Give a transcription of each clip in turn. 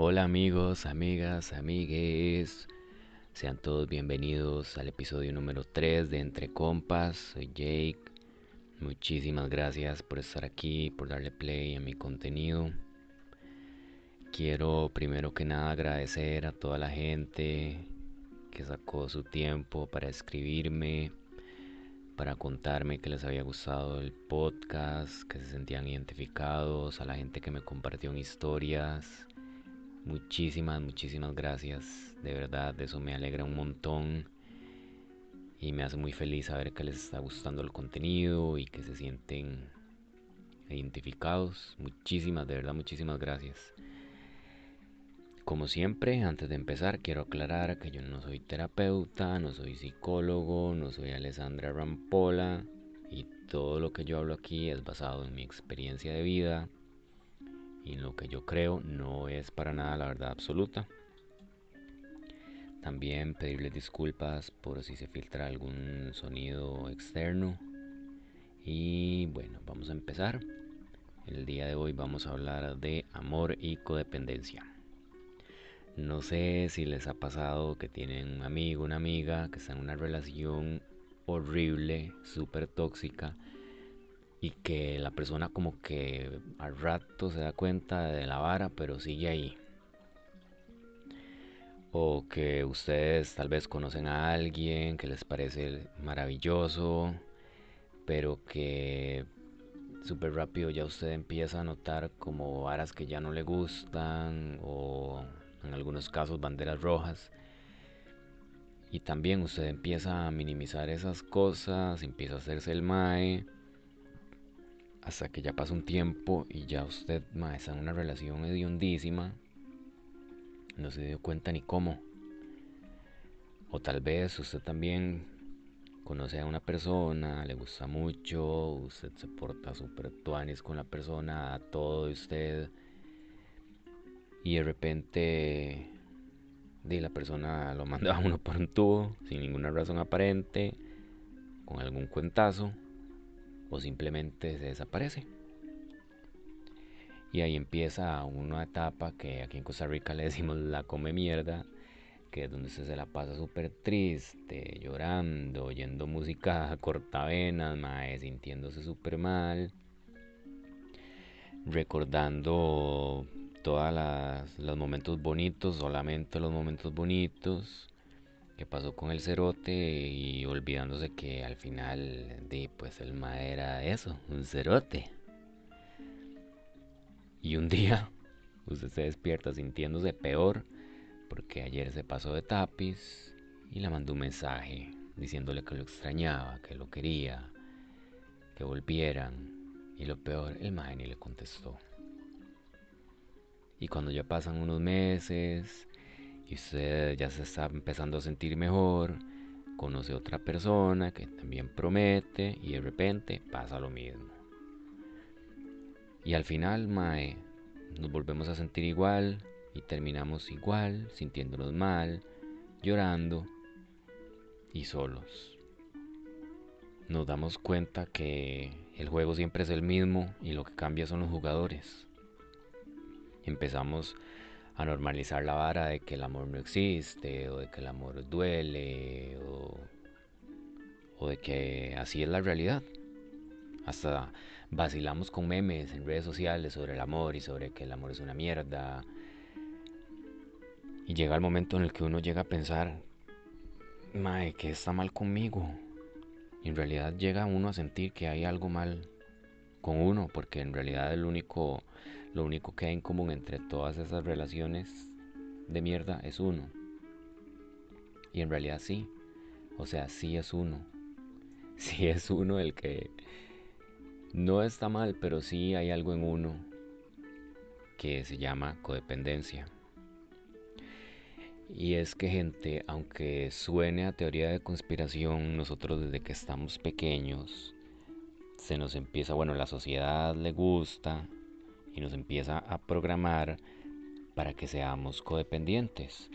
Hola amigos, amigas, amigues. Sean todos bienvenidos al episodio número 3 de Entre Compas. Soy Jake. Muchísimas gracias por estar aquí, por darle play a mi contenido. Quiero primero que nada agradecer a toda la gente que sacó su tiempo para escribirme, para contarme que les había gustado el podcast, que se sentían identificados, a la gente que me compartió historias Muchísimas, muchísimas gracias. De verdad, eso me alegra un montón. Y me hace muy feliz saber que les está gustando el contenido y que se sienten identificados. Muchísimas, de verdad, muchísimas gracias. Como siempre, antes de empezar, quiero aclarar que yo no soy terapeuta, no soy psicólogo, no soy Alessandra Rampola y todo lo que yo hablo aquí es basado en mi experiencia de vida y en lo que yo creo no es para nada la verdad absoluta. También pedirles disculpas por si se filtra algún sonido externo. Y bueno, vamos a empezar. El día de hoy vamos a hablar de amor y codependencia. No sé si les ha pasado que tienen un amigo, una amiga que está en una relación horrible, súper tóxica y que la persona como que al rato se da cuenta de la vara, pero sigue ahí. O que ustedes tal vez conocen a alguien que les parece maravilloso, pero que súper rápido ya usted empieza a notar como varas que ya no le gustan o en algunos casos banderas rojas. Y también usted empieza a minimizar esas cosas, empieza a hacerse el mae hasta que ya pasa un tiempo y ya usted está en una relación hediondísima, no se dio cuenta ni cómo. O tal vez usted también conoce a una persona, le gusta mucho, usted se porta súper tuanis con la persona, a todo de usted, y de repente de la persona lo manda a uno por un tubo, sin ninguna razón aparente, con algún cuentazo o simplemente se desaparece. Y ahí empieza una etapa que aquí en Costa Rica le decimos la come mierda, que es donde se la pasa súper triste, llorando, oyendo música cortavenas, mae, sintiéndose súper mal, recordando todos los momentos bonitos, solamente los momentos bonitos, que pasó con el cerote y olvidándose que al final di pues el ma era eso, un cerote. Y un día usted se despierta sintiéndose peor porque ayer se pasó de tapiz y le mandó un mensaje diciéndole que lo extrañaba, que lo quería, que volvieran. Y lo peor, el mae ni le contestó. Y cuando ya pasan unos meses y usted ya se está empezando a sentir mejor, conoce a otra persona que también promete y de repente pasa lo mismo. Y al final, Mae, nos volvemos a sentir igual y terminamos igual, sintiéndonos mal, llorando y solos. Nos damos cuenta que el juego siempre es el mismo y lo que cambia son los jugadores. Empezamos a normalizar la vara de que el amor no existe o de que el amor duele o, o de que así es la realidad. Hasta vacilamos con memes en redes sociales sobre el amor y sobre que el amor es una mierda. Y llega el momento en el que uno llega a pensar, mae, ¿qué está mal conmigo? Y en realidad llega uno a sentir que hay algo mal con uno, porque en realidad el único lo único que hay en común entre todas esas relaciones de mierda es uno. Y en realidad sí. O sea, sí es uno. Sí es uno el que no está mal, pero sí hay algo en uno que se llama codependencia. Y es que gente, aunque suene a teoría de conspiración, nosotros desde que estamos pequeños, se nos empieza, bueno, la sociedad le gusta, y nos empieza a programar para que seamos codependientes.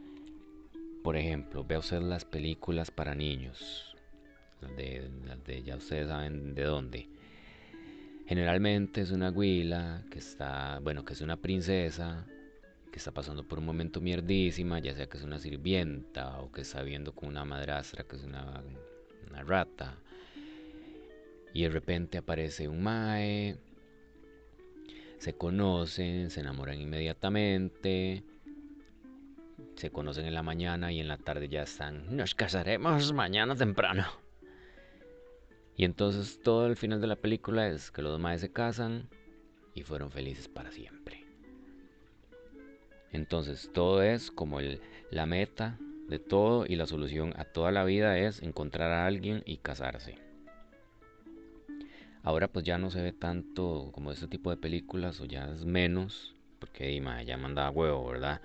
Por ejemplo, vea usted las películas para niños, las de, de ya ustedes saben de dónde. Generalmente es una huila que está, bueno, que es una princesa que está pasando por un momento mierdísima, ya sea que es una sirvienta o que está viendo con una madrastra que es una, una rata. Y de repente aparece un mae, se conocen, se enamoran inmediatamente, se conocen en la mañana y en la tarde ya están, nos casaremos mañana temprano. Y entonces todo el final de la película es que los dos maes se casan y fueron felices para siempre. Entonces todo es como el, la meta de todo y la solución a toda la vida es encontrar a alguien y casarse. Ahora pues ya no se ve tanto como este tipo de películas o ya es menos, porque ya mandaba huevo, ¿verdad?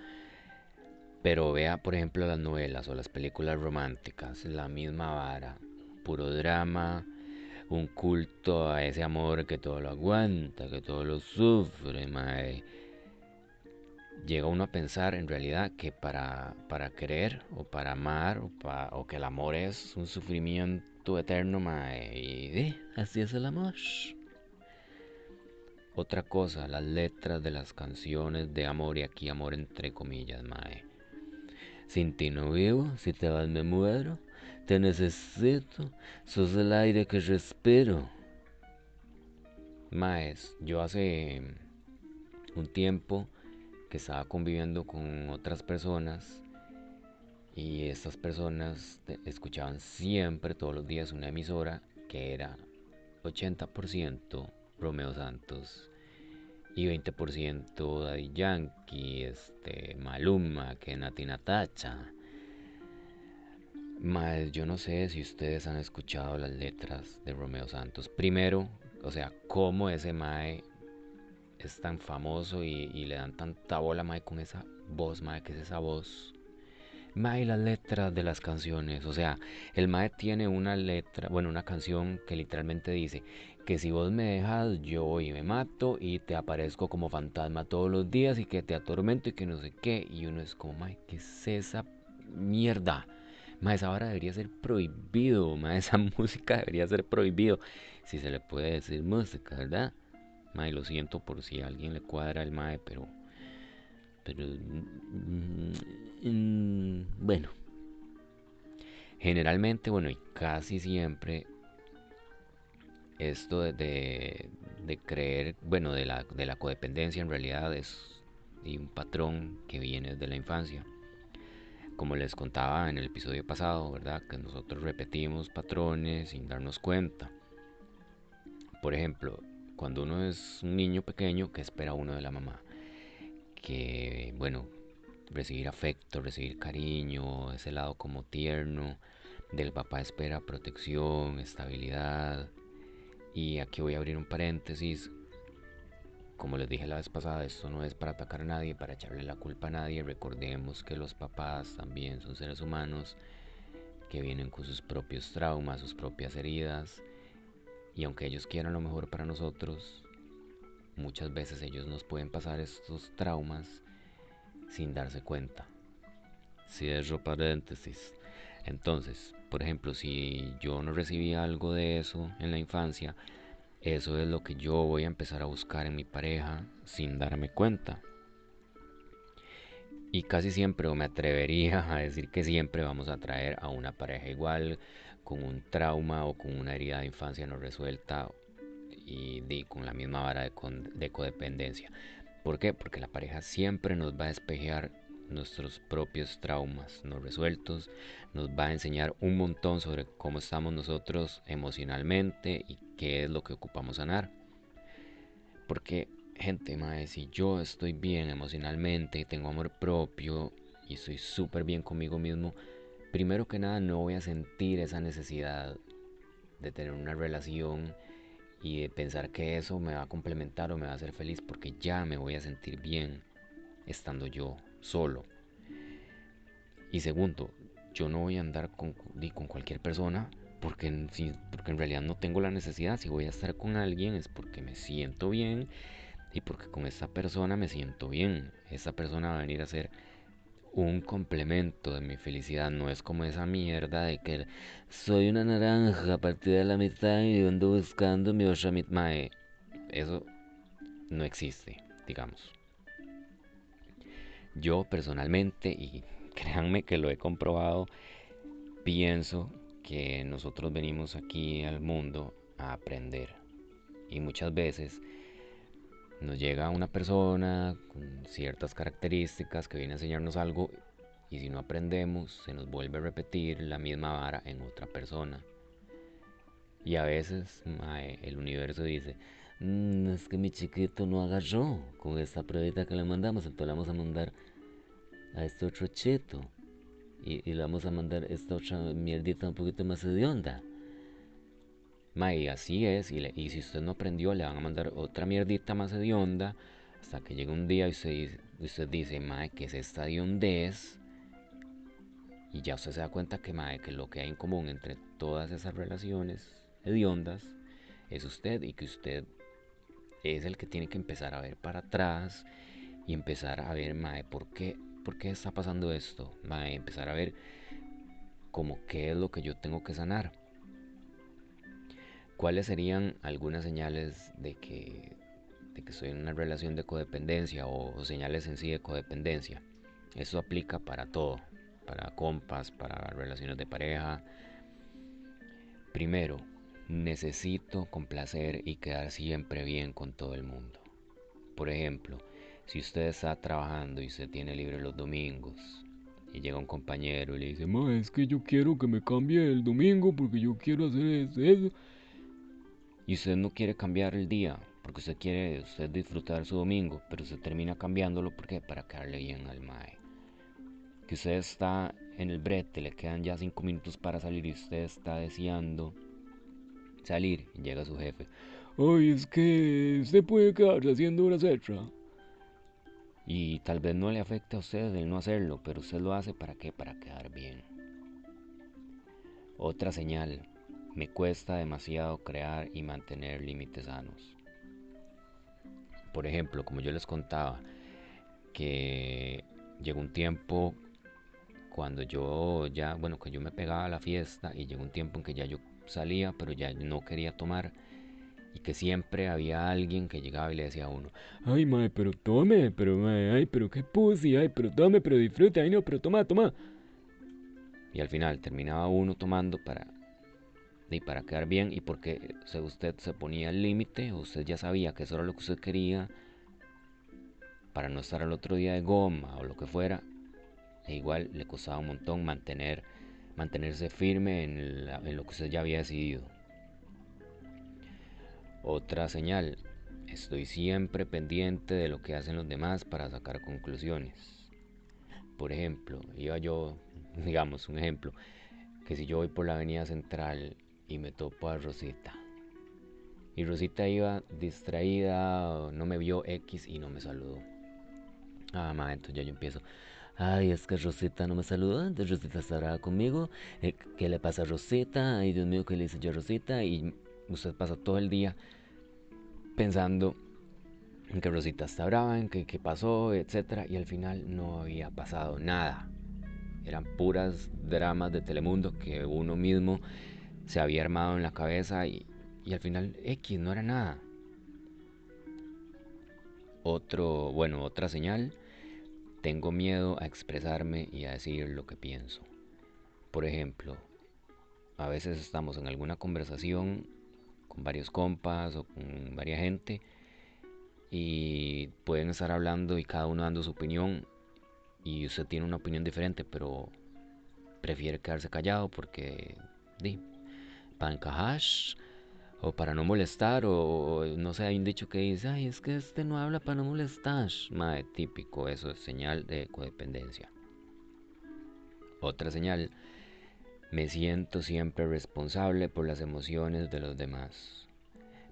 Pero vea por ejemplo las novelas o las películas románticas, la misma vara, puro drama, un culto a ese amor que todo lo aguanta, que todo lo sufre, mae. Llega uno a pensar en realidad que para, para querer o para amar o, o que el amor es un sufrimiento eterno, mae. Y así es el amor. Otra cosa, las letras de las canciones de amor y aquí amor entre comillas, mae. Sin ti no vivo, si te vas me muero. Te necesito, sos el aire que respiro. Maes, yo hace un tiempo que estaba conviviendo con otras personas y estas personas escuchaban siempre, todos los días, una emisora que era 80% Romeo Santos y 20% Daddy Yankee, este, Maluma, que Natina Tacha Mae, yo no sé si ustedes han escuchado las letras de Romeo Santos. Primero, o sea, cómo ese Mae es tan famoso y, le dan tanta bola, Mae, con esa voz, Mae, que es esa voz. Mae, las letras de las canciones. O sea, el Mae tiene una letra, bueno, una canción que literalmente dice que si vos me dejas, yo voy y me mato y te aparezco como fantasma todos los días y que te atormento y que no sé qué. Y uno es como, Mae, ¿qué es esa mierda? Ma, esa hora debería ser prohibido, ma, esa música debería ser prohibido. Si se le puede decir música, ¿verdad? Ma, lo siento por si a alguien le cuadra el mae, pero. Pero. Mm, mm, bueno. Generalmente, bueno, y casi siempre. Esto de, de, creer, bueno, de la, de la codependencia en realidad es un patrón que viene de la infancia como les contaba en el episodio pasado, ¿verdad? Que nosotros repetimos patrones sin darnos cuenta. Por ejemplo, cuando uno es un niño pequeño, ¿qué espera uno de la mamá? Que, bueno, recibir afecto, recibir cariño, ese lado como tierno. Del papá espera protección, estabilidad. Y aquí voy a abrir un paréntesis. Como les dije la vez pasada, esto no es para atacar a nadie, para echarle la culpa a nadie. Recordemos que los papás también son seres humanos que vienen con sus propios traumas, sus propias heridas. Y aunque ellos quieran lo mejor para nosotros, muchas veces ellos nos pueden pasar estos traumas sin darse cuenta. Cierro paréntesis. Entonces, por ejemplo, si yo no recibí algo de eso en la infancia, eso es lo que yo voy a empezar a buscar en mi pareja sin darme cuenta. Y casi siempre, o me atrevería a decir que siempre vamos a traer a una pareja igual, con un trauma o con una herida de infancia no resuelta y, con la misma vara de, de codependencia. ¿Por qué? Porque la pareja siempre nos va a despejar nuestros propios traumas no resueltos, nos va a enseñar un montón sobre cómo estamos nosotros emocionalmente y qué es lo que ocupamos sanar. Porque, gente, mae, si yo estoy bien emocionalmente, tengo amor propio y estoy súper bien conmigo mismo, primero que nada no voy a sentir esa necesidad de tener una relación y de pensar que eso me va a complementar o me va a hacer feliz porque ya me voy a sentir bien estando yo solo. Y segundo, yo no voy a andar con, con cualquier persona porque, porque en realidad no tengo la necesidad. Si voy a estar con alguien es porque me siento bien y porque con esa persona me siento bien. Esa persona va a venir a ser un complemento de mi felicidad. No es como esa mierda de que soy una naranja partida de la mitad y ando buscando mi otra mitad. Eso no existe, digamos. Yo personalmente, y créanme que lo he comprobado, pienso que nosotros venimos aquí al mundo a aprender. Y muchas veces nos llega una persona con ciertas características que viene a enseñarnos algo y si no aprendemos se nos vuelve a repetir la misma vara en otra persona. Y a veces el universo dice, mm, es que mi chiquito no agarró con esta pruebita que le mandamos, entonces le vamos a mandar a este otro chito. Y, le vamos a mandar esta otra mierdita un poquito más de y así es, y, y, si usted no aprendió, le van a mandar otra mierdita más de onda, hasta que llega un día y usted, usted dice, mae, ¿qué es esta de hondez? Y ya usted se da cuenta que, mae, que lo que hay en común entre todas esas relaciones hediondas es usted y que usted es el que tiene que empezar a ver para atrás y empezar a ver, mae, ¿por qué, por qué está pasando esto? Mae, empezar a ver como qué es lo que yo tengo que sanar. ¿Cuáles serían algunas señales de que, de que estoy en una relación de codependencia o, señales en sí de codependencia? Eso aplica para todo, para compas, para relaciones de pareja. Primero, necesito complacer y quedar siempre bien con todo el mundo. Por ejemplo, si usted está trabajando y usted tiene libre los domingos y llega un compañero y le dice, ma, es que yo quiero que me cambie el domingo porque yo quiero hacer eso, Y usted no quiere cambiar el día porque usted quiere usted disfrutar su domingo, pero se termina cambiándolo porque para quedarle bien al mae. Que usted está en el brete, le quedan ya cinco minutos para salir y usted está deseando salir. Llega su jefe. Ay, es que usted puede quedarse haciendo horas extra. Y tal vez no le afecte a usted el no hacerlo, pero usted lo hace para qué? Para quedar bien. Otra señal. Me cuesta demasiado crear y mantener límites sanos. Por ejemplo, como yo les contaba, que llegó un tiempo cuando yo ya, bueno, que yo me pegaba a la fiesta y llegó un tiempo en que ya yo salía, pero ya no quería tomar. Y que siempre había alguien que llegaba y le decía a uno, ay, mae, pero tome, pero mae, ay, pero qué pussy, ay, pero tome, pero disfrute, ay, no, pero toma, toma. Y al final terminaba uno tomando para, y para quedar bien y porque usted se ponía el límite, usted ya sabía que eso era lo que usted quería, para no estar al otro día de goma o lo que fuera, e igual le costaba un montón mantener mantenerse firme en, lo que usted ya había decidido. Otra señal, estoy siempre pendiente de lo que hacen los demás para sacar conclusiones. Por ejemplo, iba yo, digamos un ejemplo, que si yo voy por la avenida central y me topo a Rosita, y Rosita iba distraída, no me vio X y no me saludó. Ah, ma, entonces ya yo empiezo, Ay, es que Rosita no me saludó, entonces Rosita estará conmigo. Eh, ¿Qué le pasa a Rosita? Ay, Dios mío, ¿qué le hice yo a Rosita? Y usted pasa todo el día pensando en que Rosita está brava, en que qué pasó, etcétera, y al final no había pasado nada. Eran puras dramas de Telemundo que uno mismo se había armado en la cabeza y, y al final X no era nada. Otro, bueno, otra señal tengo miedo a expresarme y a decir lo que pienso. Por ejemplo, a veces estamos en alguna conversación con varios compas o con varias gente y pueden estar hablando y cada uno dando su opinión y usted tiene una opinión diferente pero prefiere quedarse callado porque di, para encajar o para no molestar, o, no sé, hay un dicho que dice, ay, es que este no habla para no molestar. Madre, típico, eso es señal de codependencia. Otra señal, me siento siempre responsable por las emociones de los demás.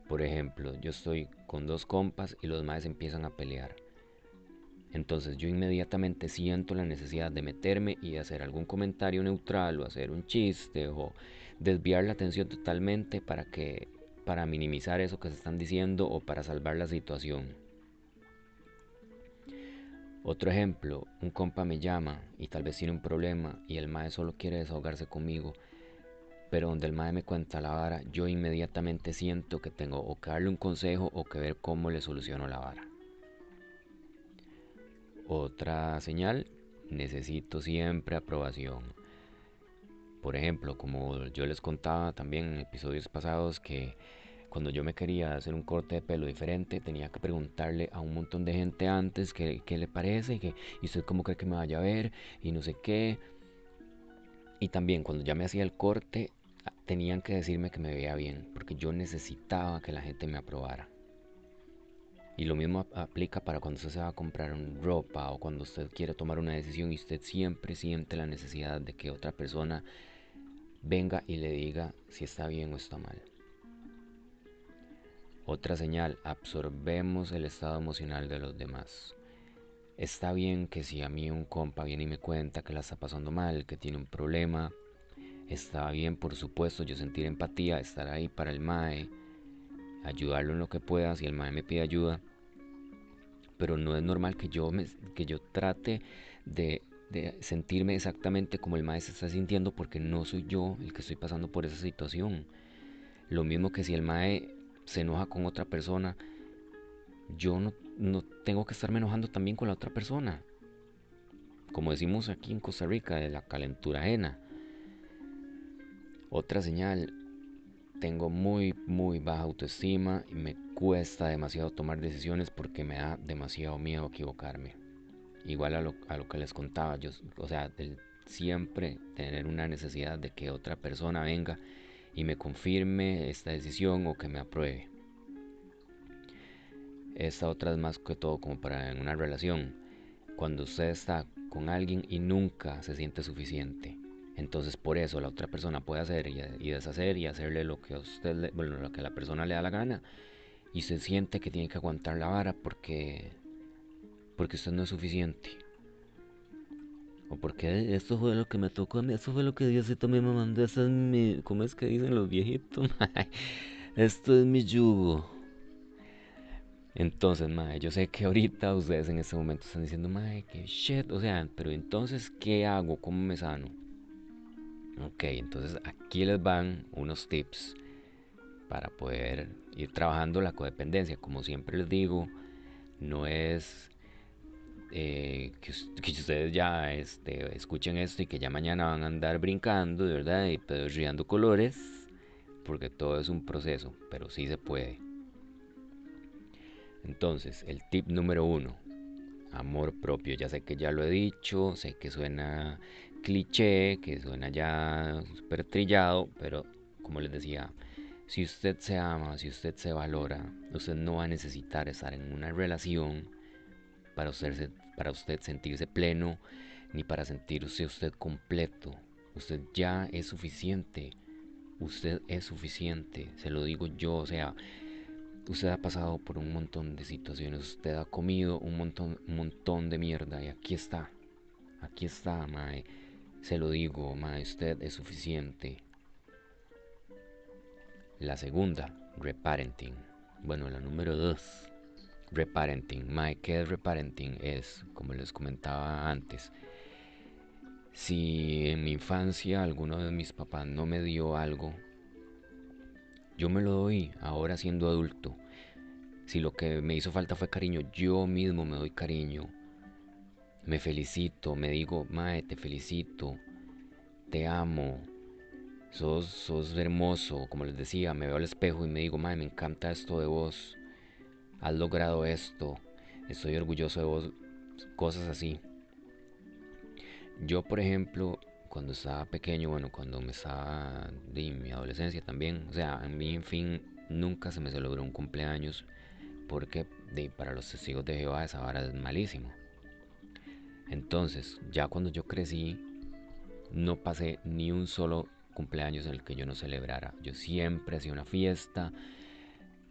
Por ejemplo, yo estoy con dos compas y los demás empiezan a pelear. Entonces yo inmediatamente siento la necesidad de meterme y hacer algún comentario neutral o hacer un chiste o desviar la atención totalmente para que para minimizar eso que se están diciendo o para salvar la situación. Otro ejemplo, un compa me llama y tal vez tiene un problema y el mae solo quiere desahogarse conmigo, pero donde el mae me cuenta la vara, yo inmediatamente siento que tengo o que darle un consejo o que ver cómo le soluciono la vara. Otra señal, necesito siempre aprobación. Por ejemplo, como yo les contaba también en episodios pasados que cuando yo me quería hacer un corte de pelo diferente, tenía que preguntarle a un montón de gente antes qué, le parece, que, y usted cómo cree que me vaya a ver, y no sé qué. Y también cuando ya me hacía el corte, tenían que decirme que me veía bien, porque yo necesitaba que la gente me aprobara. Y lo mismo aplica para cuando usted se va a comprar ropa o cuando usted quiere tomar una decisión y usted siempre siente la necesidad de que otra persona venga y le diga si está bien o está mal. Otra señal, absorbemos el estado emocional de los demás. Está bien que si a mí un compa viene y me cuenta que la está pasando mal, que tiene un problema, está bien, por supuesto, yo sentir empatía, estar ahí para el MAE, ayudarlo en lo que pueda si el MAE me pide ayuda. Pero no es normal que yo, me, que yo trate de, de sentirme exactamente como el MAE se está sintiendo porque no soy yo el que estoy pasando por esa situación. Lo mismo que si el MAE se enoja con otra persona, yo no, no tengo que estarme enojando también con la otra persona. Como decimos aquí en Costa Rica, de la calentura ajena. Otra señal, tengo muy, muy baja autoestima y me cuesta demasiado tomar decisiones porque me da demasiado miedo equivocarme. Igual a lo, a lo que les contaba, yo, o sea, siempre tener una necesidad de que otra persona venga y me confirme esta decisión o que me apruebe. Esta otra es más que todo como para en una relación. Cuando usted está con alguien y nunca se siente suficiente entonces por eso la otra persona puede hacer y, deshacer y hacerle lo que a usted, bueno, lo que a la persona le da la gana y se siente que tiene que aguantar la vara porque porque usted no es suficiente. O porque esto fue lo que me tocó a mí, esto fue lo que Dios también me mandó, es mi, ¿cómo es que dicen los viejitos? esto es mi yugo. Entonces, madre, yo sé que ahorita ustedes en este momento están diciendo, madre, que shit, o sea, pero entonces, ¿qué hago? ¿Cómo me sano? Ok, entonces aquí les van unos tips para poder ir trabajando la codependencia. Como siempre les digo, no es eh, que, ustedes ya este, escuchen esto y que ya mañana van a andar brincando, de verdad, y riendo colores, porque todo es un proceso, pero sí se puede. Entonces, el tip número uno, amor propio. Ya sé que ya lo he dicho, sé que suena cliché, que suena ya súper trillado, pero como les decía, si usted se ama, si usted se valora, usted no va a necesitar estar en una relación para usted, para usted sentirse pleno, ni para sentirse usted completo. Usted ya es suficiente. Usted es suficiente. Se lo digo yo. O sea, usted ha pasado por un montón de situaciones. Usted ha comido un montón, un montón de mierda. Y aquí está. Aquí está, mae. Se lo digo, ma, usted es suficiente. La segunda, reparenting. Bueno, la número dos, reparenting. Ma, ¿qué es reparenting? Es, como les comentaba antes, si en mi infancia alguno de mis papás no me dio algo, yo me lo doy ahora siendo adulto. Si lo que me hizo falta fue cariño, yo mismo me doy cariño me felicito, me digo, Mae, te felicito, te amo, sos, sos hermoso, como les decía, me veo al espejo y me digo, Mae, me encanta esto de vos, has logrado esto, estoy orgulloso de vos, cosas así. Yo, por ejemplo, cuando estaba pequeño, bueno, cuando me estaba de mi adolescencia también, o sea, a mí, en fin, nunca se me celebró un cumpleaños porque de, para los testigos de Jehová esa vara es malísimo. Entonces, ya cuando yo crecí, no pasé ni un solo cumpleaños en el que yo no celebrara. Yo siempre hacía una fiesta,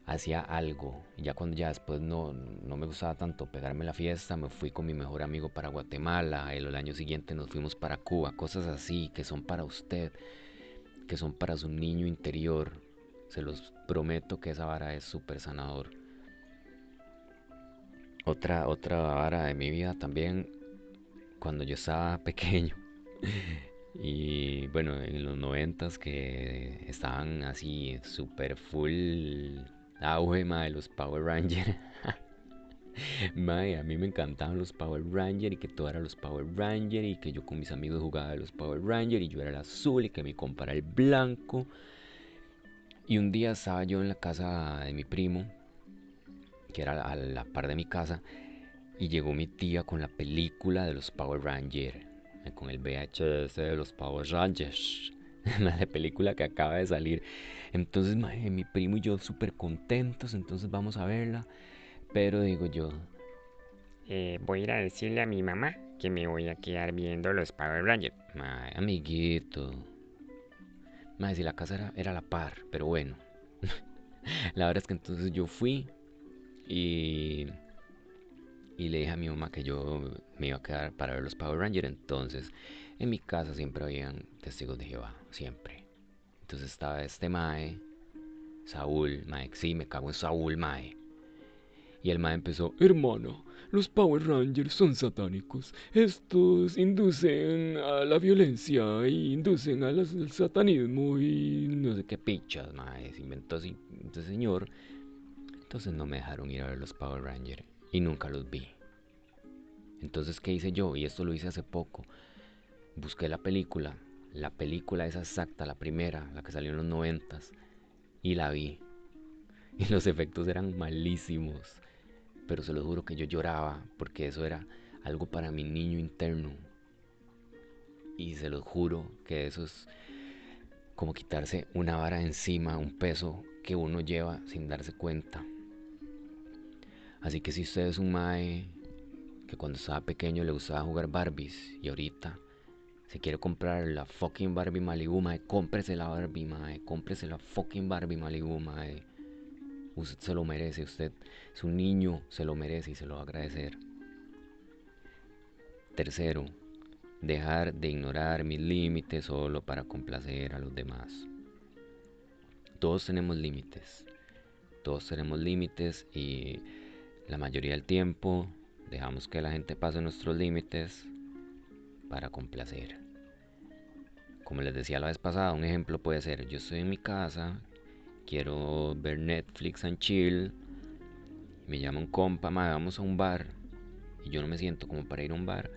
hacía algo. Ya cuando ya después no, no me gustaba tanto pegarme la fiesta, me fui con mi mejor amigo para Guatemala. El, el año siguiente nos fuimos para Cuba. Cosas así que son para usted, que son para su niño interior. Se los prometo que esa vara es súper sanador. Otra, otra vara de mi vida también cuando yo estaba pequeño. Y bueno, en los noventas que estaban así super full auge de los Power Rangers. Mae, a mí me encantaban los Power Rangers y que todo era los Power Rangers y que yo con mis amigos jugaba de los Power Rangers y yo era el azul y que mi compa era el blanco. Y un día estaba yo en la casa de mi primo, que era a la par de mi casa, y llegó mi tía con la película de los Power Rangers, con el VHS de los Power Rangers, la película que acaba de salir. Entonces, mi primo y yo súper contentos, entonces vamos a verla. Pero digo yo, eh, voy a ir a decirle a mi mamá que me voy a quedar viendo los Power Rangers. Amiguito. Mae, si la casa era, era la par, pero bueno. la verdad es que entonces yo fui y, y le dije a mi mamá que yo me iba a quedar para ver los Power Rangers. Entonces, en mi casa siempre habían testigos de Jehová, siempre. Entonces estaba este Mae, Saúl, Mae, sí, me cago en Saúl, Mae. Y el mae empezó, hermano, los Power Rangers son satánicos. Estos inducen a la violencia y inducen al satanismo y no sé qué pichas, mae. Se inventó así este señor. Entonces no me dejaron ir a ver los Power Rangers y nunca los vi. Entonces, ¿qué hice yo? Y esto lo hice hace poco. Busqué la película. La película es exacta, la primera, la que salió en los noventas. Y la vi. Y los efectos eran malísimos pero se lo juro que yo lloraba porque eso era algo para mi niño interno. Y se lo juro que eso es como quitarse una vara encima, un peso que uno lleva sin darse cuenta. Así que si usted es un mae que cuando estaba pequeño le gustaba jugar Barbies y ahorita se quiere comprar la fucking Barbie Malibu, mae, cómprese la Barbie, mae, cómprese la fucking Barbie Malibu, mae. Usted se lo merece, usted, su niño, se lo merece y se lo va a agradecer. Tercero, dejar de ignorar mis límites solo para complacer a los demás. Todos tenemos límites, todos tenemos límites y la mayoría del tiempo dejamos que la gente pase nuestros límites para complacer. Como les decía la vez pasada, un ejemplo puede ser, yo estoy en mi casa, quiero ver Netflix and chill. Me llama un compa, mae, vamos a un bar. Y yo no me siento como para ir a un bar.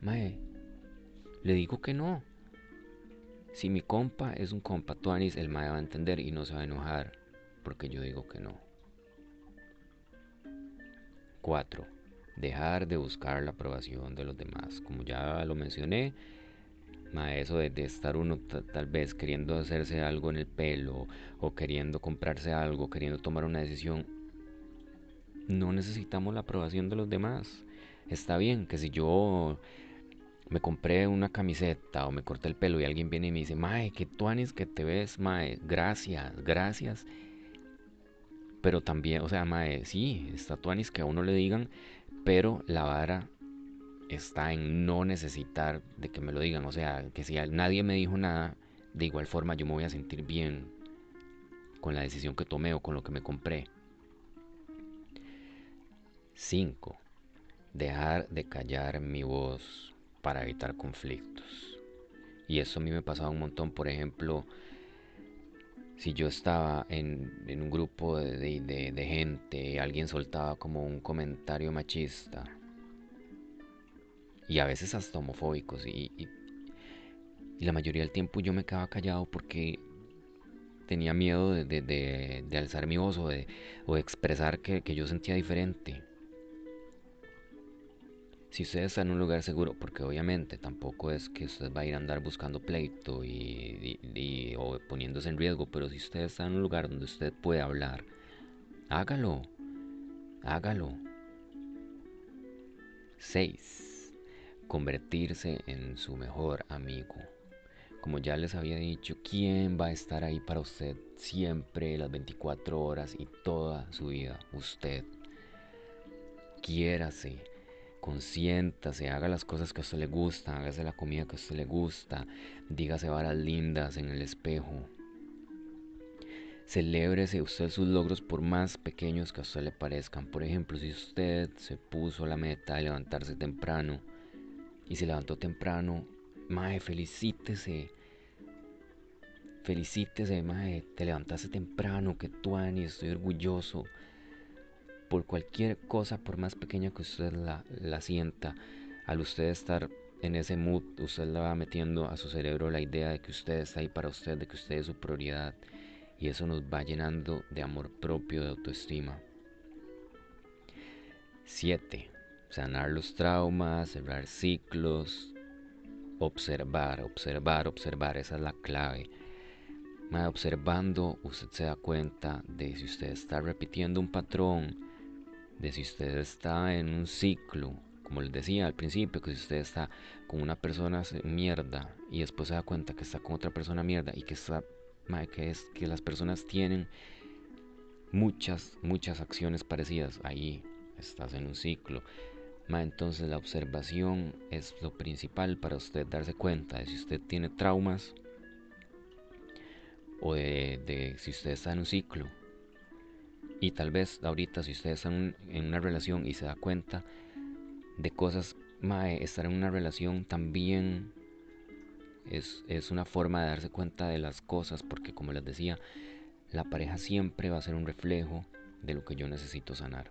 Mae, le digo que no. Si mi compa es un compa Tuanis, el mae va a entender y no se va a enojar. Porque yo digo que no. 4. Dejar de buscar la aprobación de los demás. Como ya lo mencioné, eso de, estar uno tal vez queriendo hacerse algo en el pelo o queriendo comprarse algo, queriendo tomar una decisión, no necesitamos la aprobación de los demás. Está bien que si yo me compré una camiseta o me corté el pelo y alguien viene y me dice, Mae, que tuanis que te ves, Mae, gracias, gracias. Pero también, o sea, Mae, sí, está tuanis que a uno le digan, pero la vara está en no necesitar de que me lo digan. O sea, que si nadie me dijo nada, de igual forma yo me voy a sentir bien con la decisión que tomé o con lo que me compré. 5. Dejar de callar mi voz para evitar conflictos. Y eso a mí me pasaba un montón, por ejemplo, si yo estaba en, un grupo de, de, de gente, alguien soltaba como un comentario machista y a veces hasta homofóbicos. Y, y, la mayoría del tiempo yo me quedaba callado porque tenía miedo de, de, de, alzar mi voz o de, o expresar que, que, yo sentía diferente. Si usted está en un lugar seguro, porque obviamente tampoco es que usted va a ir a andar buscando pleito y, poniéndose en riesgo, pero si usted está en un lugar donde usted puede hablar, hágalo, hágalo. 6 convertirse en su mejor amigo. Como ya les había dicho, ¿quién va a estar ahí para usted siempre, las 24 horas y toda su vida? Usted. Quiérase, consiéntase, haga las cosas que a usted le gusta, hágase la comida que a usted le gusta, dígase varas lindas en el espejo. Celébrese usted sus logros por más pequeños que a usted le parezcan. Por ejemplo, si usted se puso la meta de levantarse temprano, y se levantó temprano, mae, felicítese. Felicítese, mae, te levantaste temprano, que tú, Ani, estoy orgulloso. Por cualquier cosa, por más pequeña que usted la, la sienta, al usted estar en ese mood, usted le va metiendo a su cerebro la idea de que usted está ahí para usted, de que usted es su prioridad. Y eso nos va llenando de amor propio, de autoestima. 7. Sanar los traumas, cerrar ciclos, observar, observar, observar, esa es la clave. observando, usted se da cuenta de si usted está repitiendo un patrón, de si usted está en un ciclo, como les decía al principio, que si usted está con una persona mierda y después se da cuenta que está con otra persona mierda y que está que es que las personas tienen muchas muchas acciones parecidas, ahí estás en un ciclo. entonces la observación es lo principal para usted darse cuenta de si usted tiene traumas o de, si usted está en un ciclo. Y tal vez ahorita si usted está en una relación y se da cuenta de cosas, estar en una relación también es, es una forma de darse cuenta de las cosas, porque como les decía, la pareja siempre va a ser un reflejo de lo que yo necesito sanar.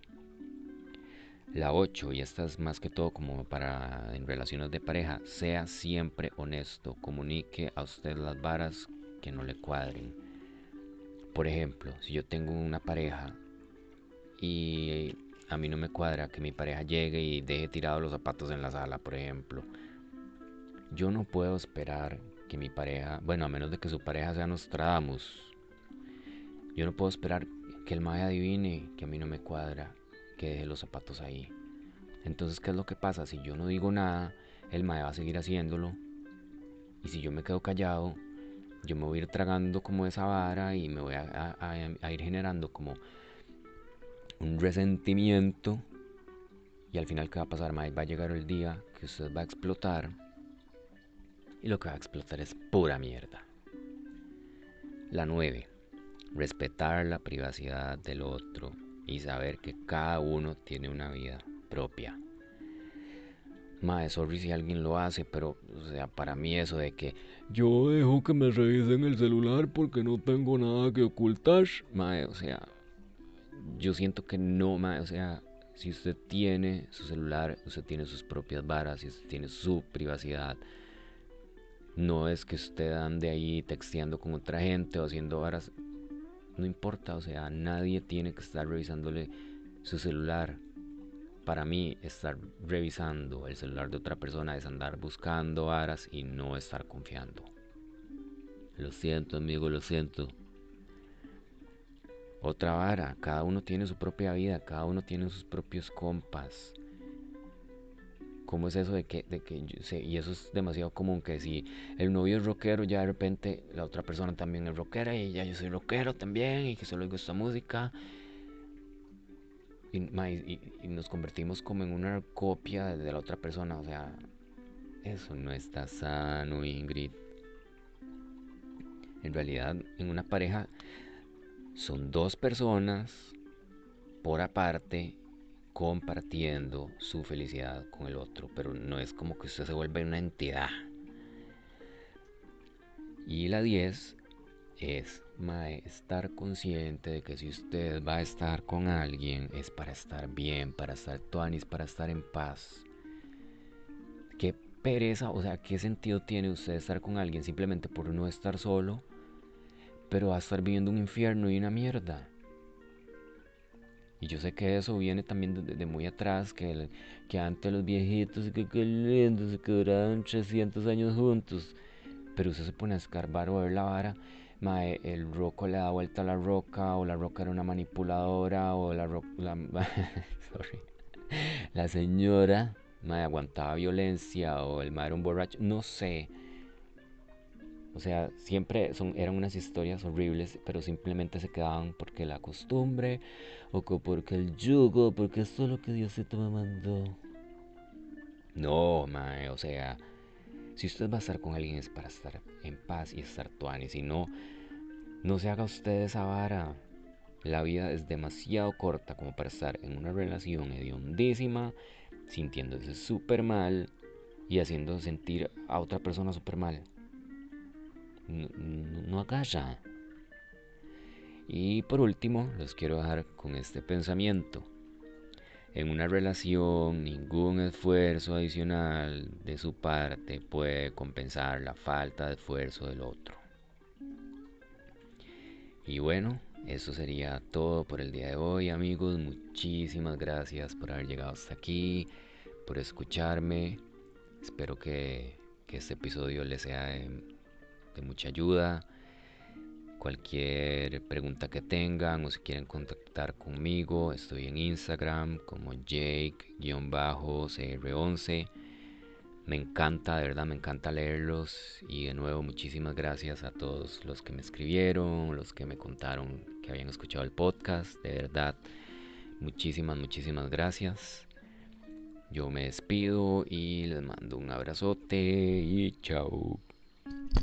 La 8, y esta es más que todo como para en relaciones de pareja, sea siempre honesto, comunique a usted las varas que no le cuadren. Por ejemplo, si yo tengo una pareja y a mí no me cuadra que mi pareja llegue y deje tirados los zapatos en la sala, por ejemplo. Yo no puedo esperar que mi pareja, bueno, a menos de que su pareja sea Nostradamus, yo no puedo esperar que el mae adivine que a mí no me cuadra que deje los zapatos ahí. Entonces, ¿qué es lo que pasa? Si yo no digo nada, el mae va a seguir haciéndolo. Y si yo me quedo callado, yo me voy a ir tragando como esa vara y me voy a, ir generando como un resentimiento y al final qué va a pasar, va a llegar el día que usted va a explotar y lo que va a explotar es pura mierda. La 9. Respetar la privacidad del otro y saber que cada uno tiene una vida propia. Mae, sorry si alguien lo hace, pero, o sea, para mí eso de que yo dejo que me revisen el celular porque no tengo nada que ocultar, mae, o sea, yo siento que no, o sea, si usted tiene su celular, usted tiene sus propias varas, si usted tiene su privacidad, no es que usted ande ahí texteando con otra gente o haciendo varas, no importa, o sea, nadie tiene que estar revisándole su celular. Para mí, estar revisando el celular de otra persona es andar buscando varas y no estar confiando. Lo siento, amigo, lo siento. Otra vara, cada uno tiene su propia vida, cada uno tiene sus propios compas. ¿Cómo es eso de que, de que y eso es demasiado común, que si el novio es rockero, ya de repente la otra persona también es rockera y ya yo soy rockero también y que solo oigo esta música. Y, nos convertimos como en una copia de la otra persona, o sea, eso no está sano, Ingrid. En realidad, en una pareja son dos personas por aparte compartiendo su felicidad con el otro, pero no es como que usted se vuelva una entidad. Y la 10 es estar consciente de que si usted va a estar con alguien es para estar bien, para estar tuanis, para estar en paz. Qué pereza, o sea, qué sentido tiene usted estar con alguien simplemente por no estar solo pero va a estar viviendo un infierno y una mierda. Y yo sé que eso viene también de, muy atrás, que, que antes los viejitos, que qué lindo, se quedaron 300 años juntos. Pero usted se pone a escarbar o ver la vara, mae, el roco le da vuelta a la roca, o la roca era una manipuladora, o la roca, la, sorry, la señora, mae, aguantaba violencia, o el mae era un borracho, no sé. O sea, siempre son, eran unas historias horribles, pero simplemente se quedaban porque la costumbre, o porque el yugo, porque esto es lo que Diosito me mandó. No, mae, o sea, si usted va a estar con alguien es para estar en paz y estar tuani, si no, no se haga usted esa vara. La vida es demasiado corta como para estar en una relación hediondísima, sintiéndose súper mal y haciendo sentir a otra persona súper mal no, no Y por último, los quiero dejar con este pensamiento. En una relación, ningún esfuerzo adicional de su parte puede compensar la falta de esfuerzo del otro. Y bueno, eso sería todo por el día de hoy, amigos. Muchísimas gracias por haber llegado hasta aquí, por escucharme. Espero que, este episodio les sea de, de mucha ayuda. Cualquier pregunta que tengan o si quieren contactar conmigo, estoy en Instagram como Jake-CR11. Me encanta, de verdad, me encanta leerlos. Y de nuevo, muchísimas gracias a todos los que me escribieron, los que me contaron que habían escuchado el podcast. De verdad, muchísimas, muchísimas gracias. Yo me despido y les mando un abrazote y chao.